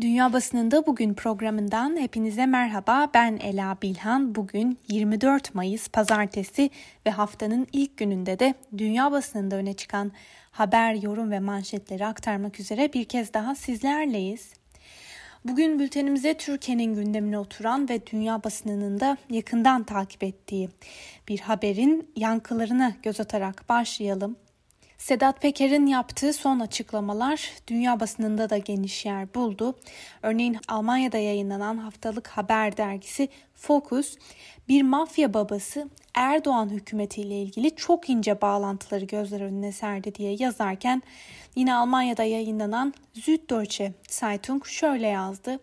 Dünya Basınında Bugün programından hepinize merhaba. Ben Ela Bilhan. Bugün 24 Mayıs Pazartesi ve haftanın ilk gününde de dünya basınında öne çıkan haber, yorum ve manşetleri aktarmak üzere bir kez daha sizlerleyiz. Bugün bültenimize Türkiye'nin gündemine oturan ve dünya basınının da yakından takip ettiği bir haberin yankılarına göz atarak başlayalım. Sedat Peker'in yaptığı son açıklamalar dünya basınında da geniş yer buldu. Örneğin Almanya'da yayınlanan haftalık haber dergisi Focus, bir mafya babası Erdoğan hükümetiyle ilgili çok ince bağlantıları gözler önüne serdi diye yazarken yine Almanya'da yayınlanan Süddeutsche Zeitung şöyle yazdı.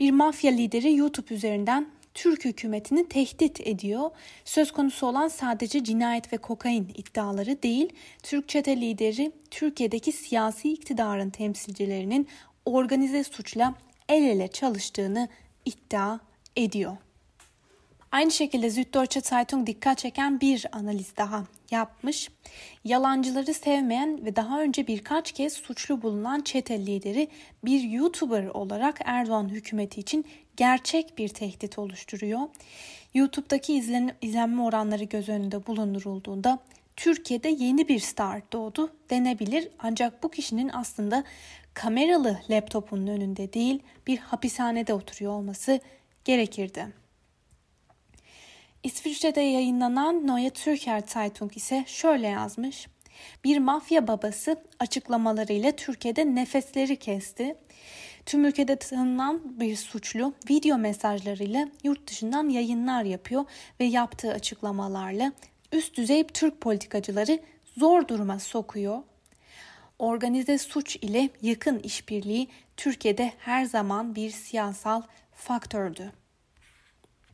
Bir mafya lideri YouTube üzerinden Türk hükümetini tehdit ediyor. Söz konusu olan sadece cinayet ve kokain iddiaları değil, Türk çete lideri Türkiye'deki siyasi iktidarın temsilcilerinin organize suçla el ele çalıştığını iddia ediyor. Aynı şekilde Süddeutsche Zeitung dikkat çeken bir analiz daha yapmış. Yalancıları sevmeyen ve daha önce birkaç kez suçlu bulunan çete lideri bir YouTuber olarak Erdoğan hükümeti için gerçek bir tehdit oluşturuyor. YouTube'daki izlen izlenme oranları göz önünde bulundurulduğunda Türkiye'de yeni bir star doğdu denebilir ancak bu kişinin aslında kameralı laptopunun önünde değil bir hapishanede oturuyor olması gerekirdi. İsviçre'de yayınlanan Neue Türker Zeitung ise şöyle yazmış. Bir mafya babası açıklamalarıyla Türkiye'de nefesleri kesti. Tüm ülkede tanınan bir suçlu video mesajlarıyla yurt dışından yayınlar yapıyor ve yaptığı açıklamalarla üst düzey Türk politikacıları zor duruma sokuyor. Organize suç ile yakın işbirliği Türkiye'de her zaman bir siyasal faktördü.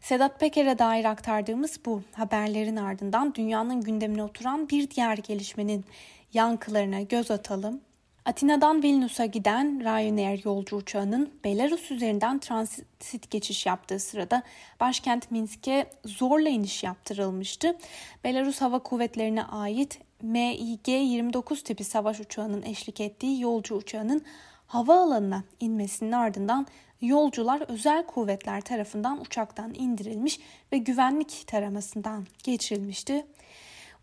Sedat Peker'e dair aktardığımız bu haberlerin ardından dünyanın gündemine oturan bir diğer gelişmenin yankılarına göz atalım. Atina'dan Vilnius'a giden Ryanair yolcu uçağının Belarus üzerinden transit geçiş yaptığı sırada başkent Minsk'e zorla iniş yaptırılmıştı. Belarus Hava Kuvvetleri'ne ait MiG-29 tipi savaş uçağının eşlik ettiği yolcu uçağının havaalanına inmesinin ardından yolcular özel kuvvetler tarafından uçaktan indirilmiş ve güvenlik taramasından geçirilmişti.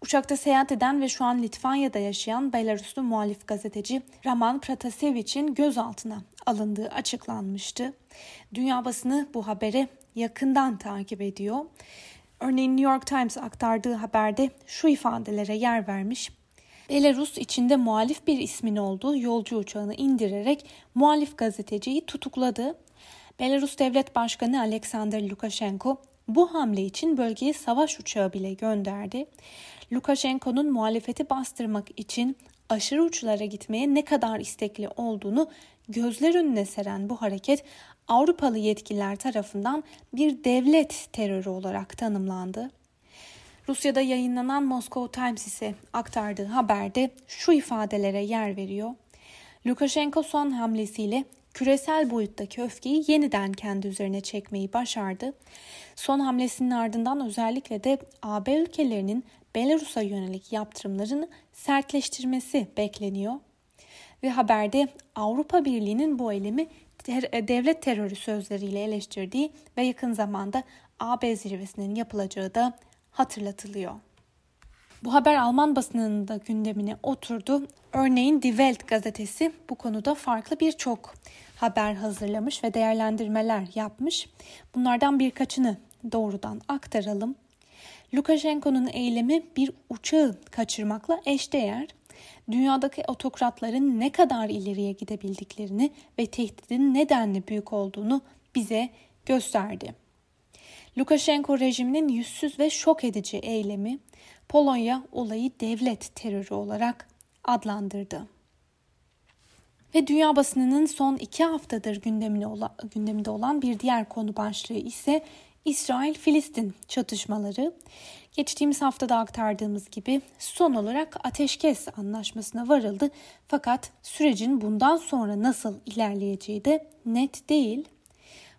Uçakta seyahat eden ve şu an Litvanya'da yaşayan Belaruslu muhalif gazeteci Raman Pratasevic'in gözaltına alındığı açıklanmıştı. Dünya basını bu haberi yakından takip ediyor. Örneğin New York Times aktardığı haberde şu ifadelere yer vermiş. Belarus içinde muhalif bir ismin olduğu yolcu uçağını indirerek muhalif gazeteciyi tutukladı. Belarus Devlet Başkanı Alexander Lukashenko bu hamle için bölgeye savaş uçağı bile gönderdi. Lukashenko'nun muhalefeti bastırmak için aşırı uçlara gitmeye ne kadar istekli olduğunu gözler önüne seren bu hareket Avrupalı yetkililer tarafından bir devlet terörü olarak tanımlandı. Rusya'da yayınlanan Moscow Times ise aktardığı haberde şu ifadelere yer veriyor. Lukashenko son hamlesiyle küresel boyuttaki öfkeyi yeniden kendi üzerine çekmeyi başardı. Son hamlesinin ardından özellikle de AB ülkelerinin Belarus'a yönelik yaptırımlarını sertleştirmesi bekleniyor. Ve haberde Avrupa Birliği'nin bu eylemi ter- devlet terörü sözleriyle eleştirdiği ve yakın zamanda AB zirvesinin yapılacağı da hatırlatılıyor. Bu haber Alman basınının da gündemine oturdu. Örneğin Die Welt gazetesi bu konuda farklı birçok haber hazırlamış ve değerlendirmeler yapmış. Bunlardan birkaçını doğrudan aktaralım. Lukashenko'nun eylemi bir uçağı kaçırmakla eşdeğer. Dünyadaki otokratların ne kadar ileriye gidebildiklerini ve tehdidin nedenli büyük olduğunu bize gösterdi. Lukashenko rejiminin yüzsüz ve şok edici eylemi Polonya olayı devlet terörü olarak adlandırdı. Ve dünya basınının son iki haftadır gündeminde olan bir diğer konu başlığı ise İsrail-Filistin çatışmaları. Geçtiğimiz haftada aktardığımız gibi son olarak ateşkes anlaşmasına varıldı. Fakat sürecin bundan sonra nasıl ilerleyeceği de net değil.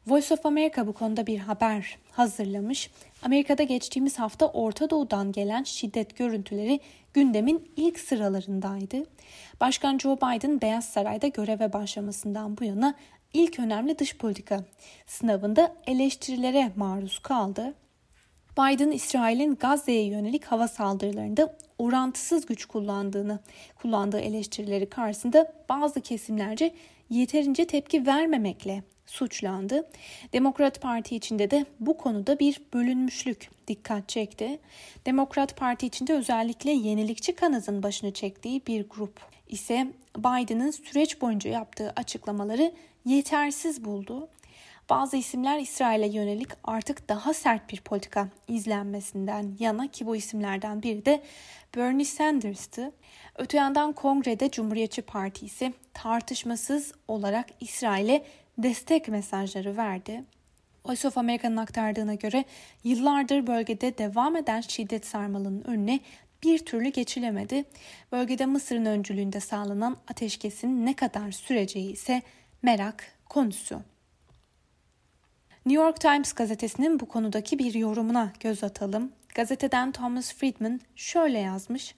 Voice of America bu konuda bir haber hazırlamış. Amerika'da geçtiğimiz hafta Orta Doğu'dan gelen şiddet görüntüleri gündemin ilk sıralarındaydı. Başkan Joe Biden Beyaz Saray'da göreve başlamasından bu yana ilk önemli dış politika sınavında eleştirilere maruz kaldı. Biden, İsrail'in Gazze'ye yönelik hava saldırılarında orantısız güç kullandığını, kullandığı eleştirileri karşısında bazı kesimlerce yeterince tepki vermemekle suçlandı. Demokrat Parti içinde de bu konuda bir bölünmüşlük dikkat çekti. Demokrat Parti içinde özellikle yenilikçi kanadın başını çektiği bir grup ise Biden'ın süreç boyunca yaptığı açıklamaları yetersiz buldu. Bazı isimler İsrail'e yönelik artık daha sert bir politika izlenmesinden yana ki bu isimlerden biri de Bernie Sanders'tı. Öte yandan kongrede Cumhuriyetçi Partisi tartışmasız olarak İsrail'e destek mesajları verdi. Voice of America'nın aktardığına göre yıllardır bölgede devam eden şiddet sarmalının önüne bir türlü geçilemedi. Bölgede Mısır'ın öncülüğünde sağlanan ateşkesin ne kadar süreceği ise merak konusu. New York Times gazetesinin bu konudaki bir yorumuna göz atalım. Gazeteden Thomas Friedman şöyle yazmış.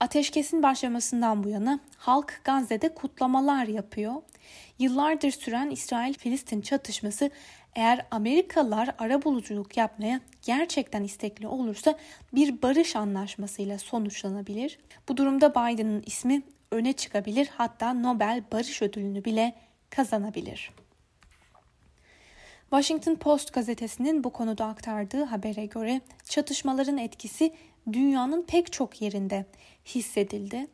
Ateşkesin başlamasından bu yana halk Gazze'de kutlamalar yapıyor. Yıllardır süren İsrail-Filistin çatışması eğer Amerikalılar ara buluculuk yapmaya gerçekten istekli olursa bir barış anlaşmasıyla sonuçlanabilir. Bu durumda Biden'ın ismi öne çıkabilir hatta Nobel Barış Ödülünü bile kazanabilir. Washington Post gazetesinin bu konuda aktardığı habere göre çatışmaların etkisi dünyanın pek çok yerinde hissedildi.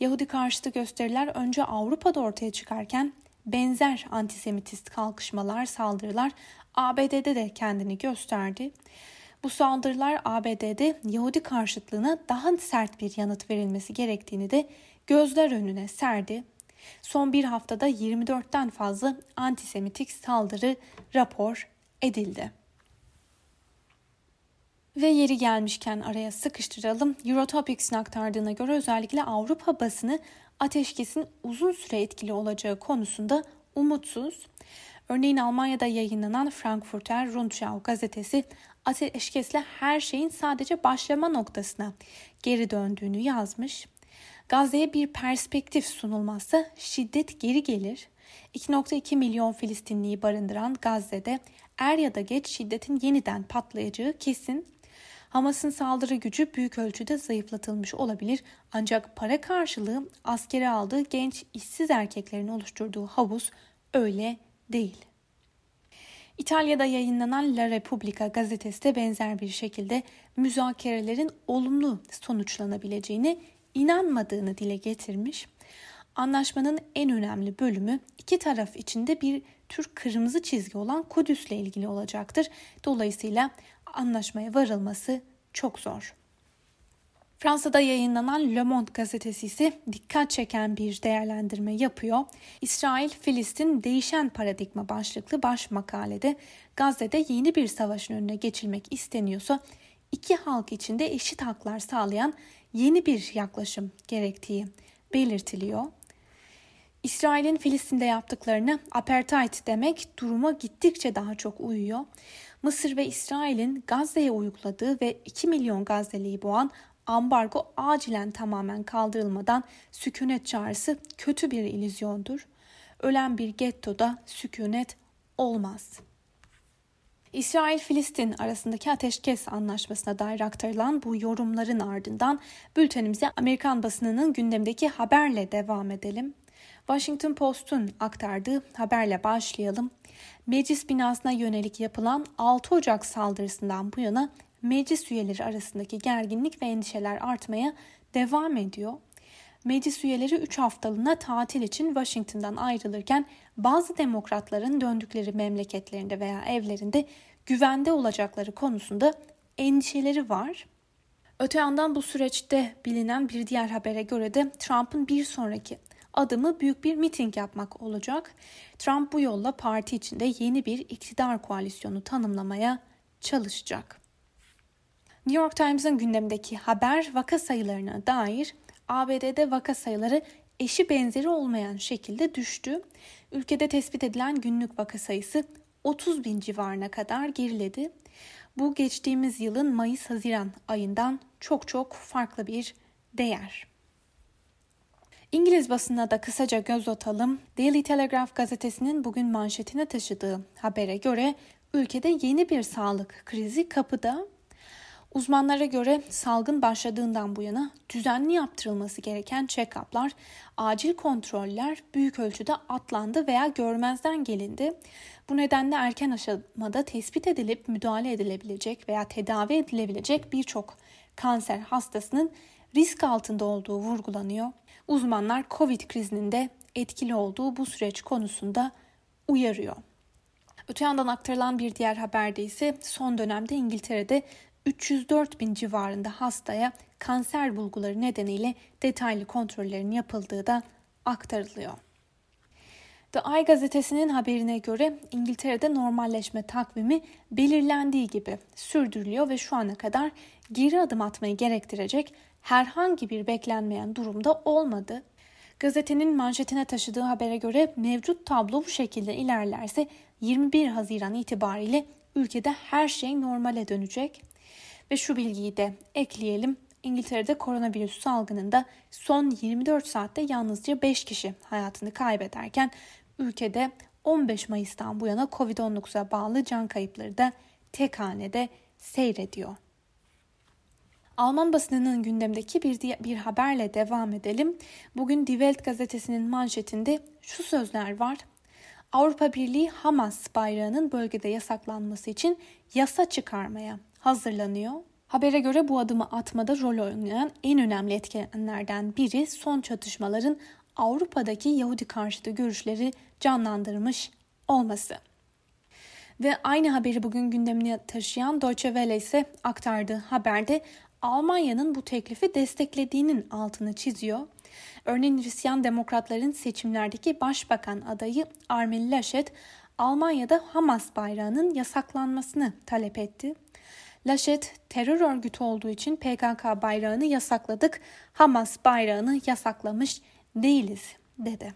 Yahudi karşıtı gösteriler önce Avrupa'da ortaya çıkarken benzer antisemitist kalkışmalar, saldırılar ABD'de de kendini gösterdi. Bu saldırılar ABD'de Yahudi karşıtlığına daha sert bir yanıt verilmesi gerektiğini de gözler önüne serdi. Son bir haftada 24'ten fazla antisemitik saldırı rapor edildi. Ve yeri gelmişken araya sıkıştıralım. Eurotopics'in aktardığına göre özellikle Avrupa basını ateşkesin uzun süre etkili olacağı konusunda umutsuz. Örneğin Almanya'da yayınlanan Frankfurter Rundschau gazetesi ateşkesle her şeyin sadece başlama noktasına geri döndüğünü yazmış. Gazze'ye bir perspektif sunulmazsa şiddet geri gelir. 2.2 milyon Filistinliyi barındıran Gazze'de er ya da geç şiddetin yeniden patlayacağı kesin. Hamas'ın saldırı gücü büyük ölçüde zayıflatılmış olabilir ancak para karşılığı askere aldığı genç işsiz erkeklerin oluşturduğu havuz öyle değil. İtalya'da yayınlanan La Repubblica gazetesi de benzer bir şekilde müzakerelerin olumlu sonuçlanabileceğini inanmadığını dile getirmiş. Anlaşmanın en önemli bölümü iki taraf içinde bir tür kırmızı çizgi olan Kudüs'le ilgili olacaktır. Dolayısıyla anlaşmaya varılması çok zor. Fransa'da yayınlanan Le Monde gazetesi dikkat çeken bir değerlendirme yapıyor. İsrail-Filistin değişen paradigma başlıklı baş makalede Gazze'de yeni bir savaşın önüne geçilmek isteniyorsa iki halk içinde eşit haklar sağlayan yeni bir yaklaşım gerektiği belirtiliyor. İsrail'in Filistin'de yaptıklarını apartheid demek duruma gittikçe daha çok uyuyor. Mısır ve İsrail'in Gazze'ye uyguladığı ve 2 milyon Gazze'liyi boğan ambargo acilen tamamen kaldırılmadan sükunet çağrısı kötü bir illüzyondur. Ölen bir gettoda sükunet olmaz.'' İsrail-Filistin arasındaki ateşkes anlaşmasına dair aktarılan bu yorumların ardından bültenimize Amerikan basınının gündemdeki haberle devam edelim. Washington Post'un aktardığı haberle başlayalım. Meclis binasına yönelik yapılan 6 Ocak saldırısından bu yana meclis üyeleri arasındaki gerginlik ve endişeler artmaya devam ediyor. Meclis üyeleri 3 haftalığına tatil için Washington'dan ayrılırken bazı demokratların döndükleri memleketlerinde veya evlerinde güvende olacakları konusunda endişeleri var. Öte yandan bu süreçte bilinen bir diğer habere göre de Trump'ın bir sonraki adımı büyük bir miting yapmak olacak. Trump bu yolla parti içinde yeni bir iktidar koalisyonu tanımlamaya çalışacak. New York Times'ın gündemdeki haber vaka sayılarına dair ABD'de vaka sayıları eşi benzeri olmayan şekilde düştü. Ülkede tespit edilen günlük vaka sayısı 30 bin civarına kadar geriledi. Bu geçtiğimiz yılın Mayıs-Haziran ayından çok çok farklı bir değer. İngiliz basınına da kısaca göz atalım. Daily Telegraph gazetesinin bugün manşetine taşıdığı habere göre ülkede yeni bir sağlık krizi kapıda. Uzmanlara göre salgın başladığından bu yana düzenli yaptırılması gereken check-up'lar, acil kontroller büyük ölçüde atlandı veya görmezden gelindi. Bu nedenle erken aşamada tespit edilip müdahale edilebilecek veya tedavi edilebilecek birçok kanser hastasının risk altında olduğu vurgulanıyor. Uzmanlar Covid krizinin de etkili olduğu bu süreç konusunda uyarıyor. Öte yandan aktarılan bir diğer haberde ise son dönemde İngiltere'de 304 bin civarında hastaya kanser bulguları nedeniyle detaylı kontrollerin yapıldığı da aktarılıyor. The Eye gazetesinin haberine göre İngiltere'de normalleşme takvimi belirlendiği gibi sürdürülüyor ve şu ana kadar geri adım atmayı gerektirecek herhangi bir beklenmeyen durumda olmadı. Gazetenin manşetine taşıdığı habere göre mevcut tablo bu şekilde ilerlerse 21 Haziran itibariyle ülkede her şey normale dönecek. Ve şu bilgiyi de ekleyelim. İngiltere'de koronavirüs salgınında son 24 saatte yalnızca 5 kişi hayatını kaybederken ülkede 15 Mayıs'tan bu yana Covid-19'a bağlı can kayıpları da tek hanede seyrediyor. Alman basınının gündemdeki bir, bir haberle devam edelim. Bugün Die Welt gazetesinin manşetinde şu sözler var. Avrupa Birliği Hamas bayrağının bölgede yasaklanması için yasa çıkarmaya hazırlanıyor. Habere göre bu adımı atmada rol oynayan en önemli etkenlerden biri son çatışmaların Avrupa'daki Yahudi karşıtı görüşleri canlandırmış olması. Ve aynı haberi bugün gündemine taşıyan Deutsche Welle ise aktardığı haberde Almanya'nın bu teklifi desteklediğinin altını çiziyor. Örneğin Hristiyan Demokratların seçimlerdeki başbakan adayı Armin Laschet, Almanya'da Hamas bayrağının yasaklanmasını talep etti. Laschet, terör örgütü olduğu için PKK bayrağını yasakladık, Hamas bayrağını yasaklamış değiliz, dedi.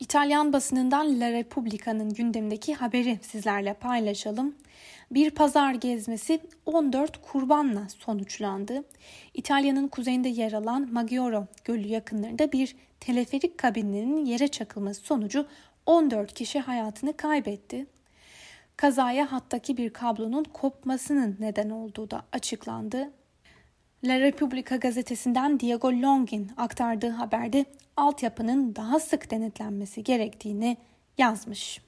İtalyan basınından La Repubblica'nın gündemdeki haberi sizlerle paylaşalım. Bir pazar gezmesi 14 kurbanla sonuçlandı. İtalya'nın kuzeyinde yer alan Maggiore Gölü yakınlarında bir teleferik kabininin yere çakılması sonucu 14 kişi hayatını kaybetti. Kazaya hattaki bir kablonun kopmasının neden olduğu da açıklandı. La Repubblica gazetesinden Diego Longin aktardığı haberde altyapının daha sık denetlenmesi gerektiğini yazmış.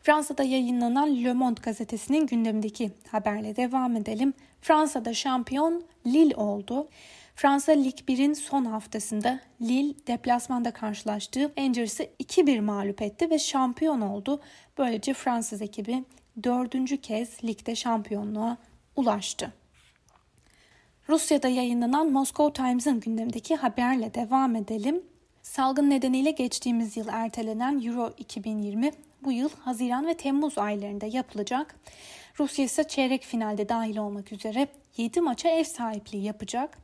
Fransa'da yayınlanan Le Monde gazetesinin gündemindeki haberle devam edelim. Fransa'da şampiyon Lille oldu. Fransa Lig 1'in son haftasında Lille deplasmanda karşılaştığı Rangers'ı 2-1 mağlup etti ve şampiyon oldu. Böylece Fransız ekibi dördüncü kez ligde şampiyonluğa ulaştı. Rusya'da yayınlanan Moscow Times'ın gündemdeki haberle devam edelim. Salgın nedeniyle geçtiğimiz yıl ertelenen Euro 2020 bu yıl Haziran ve Temmuz aylarında yapılacak. Rusya ise çeyrek finalde dahil olmak üzere 7 maça ev sahipliği yapacak.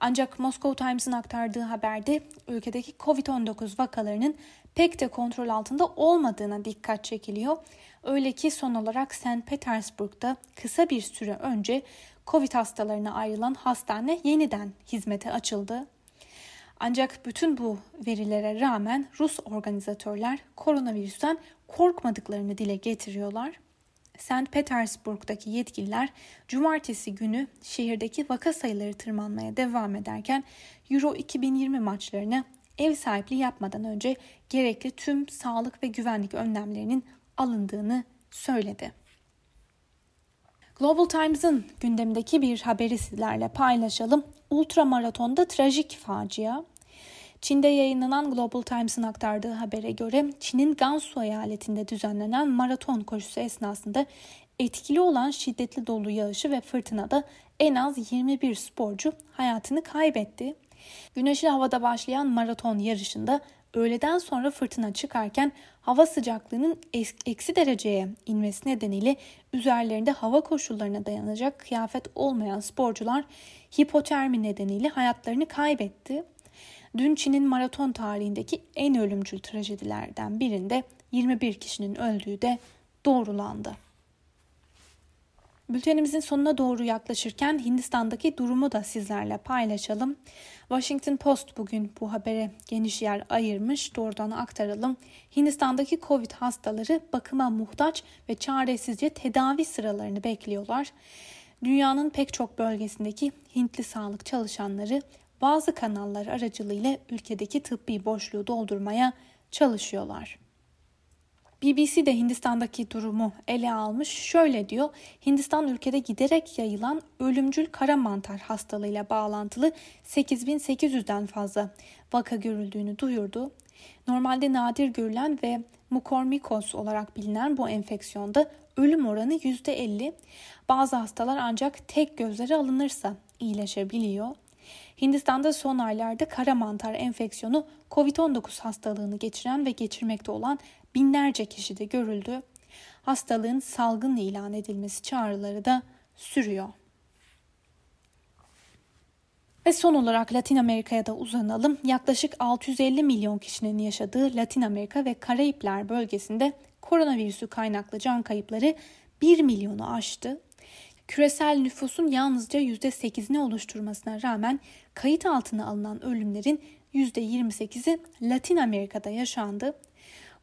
Ancak Moscow Times'ın aktardığı haberde ülkedeki Covid-19 vakalarının pek de kontrol altında olmadığına dikkat çekiliyor. Öyle ki son olarak St. Petersburg'da kısa bir süre önce Covid hastalarına ayrılan hastane yeniden hizmete açıldı. Ancak bütün bu verilere rağmen Rus organizatörler koronavirüsten korkmadıklarını dile getiriyorlar. St. Petersburg'daki yetkililer cumartesi günü şehirdeki vaka sayıları tırmanmaya devam ederken Euro 2020 maçlarına ev sahipliği yapmadan önce gerekli tüm sağlık ve güvenlik önlemlerinin alındığını söyledi. Global Times'ın gündemdeki bir haberi sizlerle paylaşalım. Ultramaratonda trajik facia. Çin'de yayınlanan Global Times'ın aktardığı habere göre Çin'in Gansu eyaletinde düzenlenen maraton koşusu esnasında etkili olan şiddetli dolu yağışı ve fırtınada en az 21 sporcu hayatını kaybetti. Güneşli havada başlayan maraton yarışında öğleden sonra fırtına çıkarken hava sıcaklığının eksi dereceye inmesi nedeniyle üzerlerinde hava koşullarına dayanacak kıyafet olmayan sporcular hipotermi nedeniyle hayatlarını kaybetti. Dün Çin'in maraton tarihindeki en ölümcül trajedilerden birinde 21 kişinin öldüğü de doğrulandı. Bültenimizin sonuna doğru yaklaşırken Hindistan'daki durumu da sizlerle paylaşalım. Washington Post bugün bu habere geniş yer ayırmış. Doğrudan aktaralım. Hindistan'daki Covid hastaları bakıma muhtaç ve çaresizce tedavi sıralarını bekliyorlar. Dünyanın pek çok bölgesindeki Hintli sağlık çalışanları bazı kanallar aracılığıyla ülkedeki tıbbi boşluğu doldurmaya çalışıyorlar. BBC de Hindistan'daki durumu ele almış. Şöyle diyor, Hindistan ülkede giderek yayılan ölümcül kara mantar hastalığıyla bağlantılı 8800'den fazla vaka görüldüğünü duyurdu. Normalde nadir görülen ve mukormikos olarak bilinen bu enfeksiyonda ölüm oranı %50. Bazı hastalar ancak tek gözleri alınırsa iyileşebiliyor. Hindistan'da son aylarda kara mantar enfeksiyonu COVID-19 hastalığını geçiren ve geçirmekte olan binlerce kişide görüldü. Hastalığın salgın ilan edilmesi çağrıları da sürüyor. Ve son olarak Latin Amerika'ya da uzanalım. Yaklaşık 650 milyon kişinin yaşadığı Latin Amerika ve Karayipler bölgesinde koronavirüsü kaynaklı can kayıpları 1 milyonu aştı. Küresel nüfusun yalnızca %8'ini oluşturmasına rağmen kayıt altına alınan ölümlerin %28'i Latin Amerika'da yaşandı.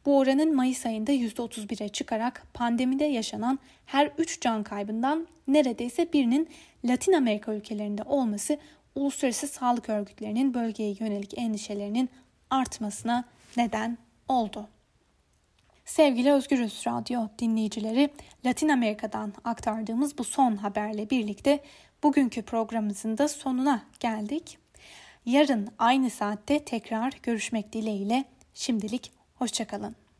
Bu oranın Mayıs ayında %31'e çıkarak pandemide yaşanan her 3 can kaybından neredeyse birinin Latin Amerika ülkelerinde olması uluslararası sağlık örgütlerinin bölgeye yönelik endişelerinin artmasına neden oldu. Sevgili Özgürüz Radyo dinleyicileri, Latin Amerika'dan aktardığımız bu son haberle birlikte bugünkü programımızın da sonuna geldik. Yarın aynı saatte tekrar görüşmek dileğiyle şimdilik hoşçakalın.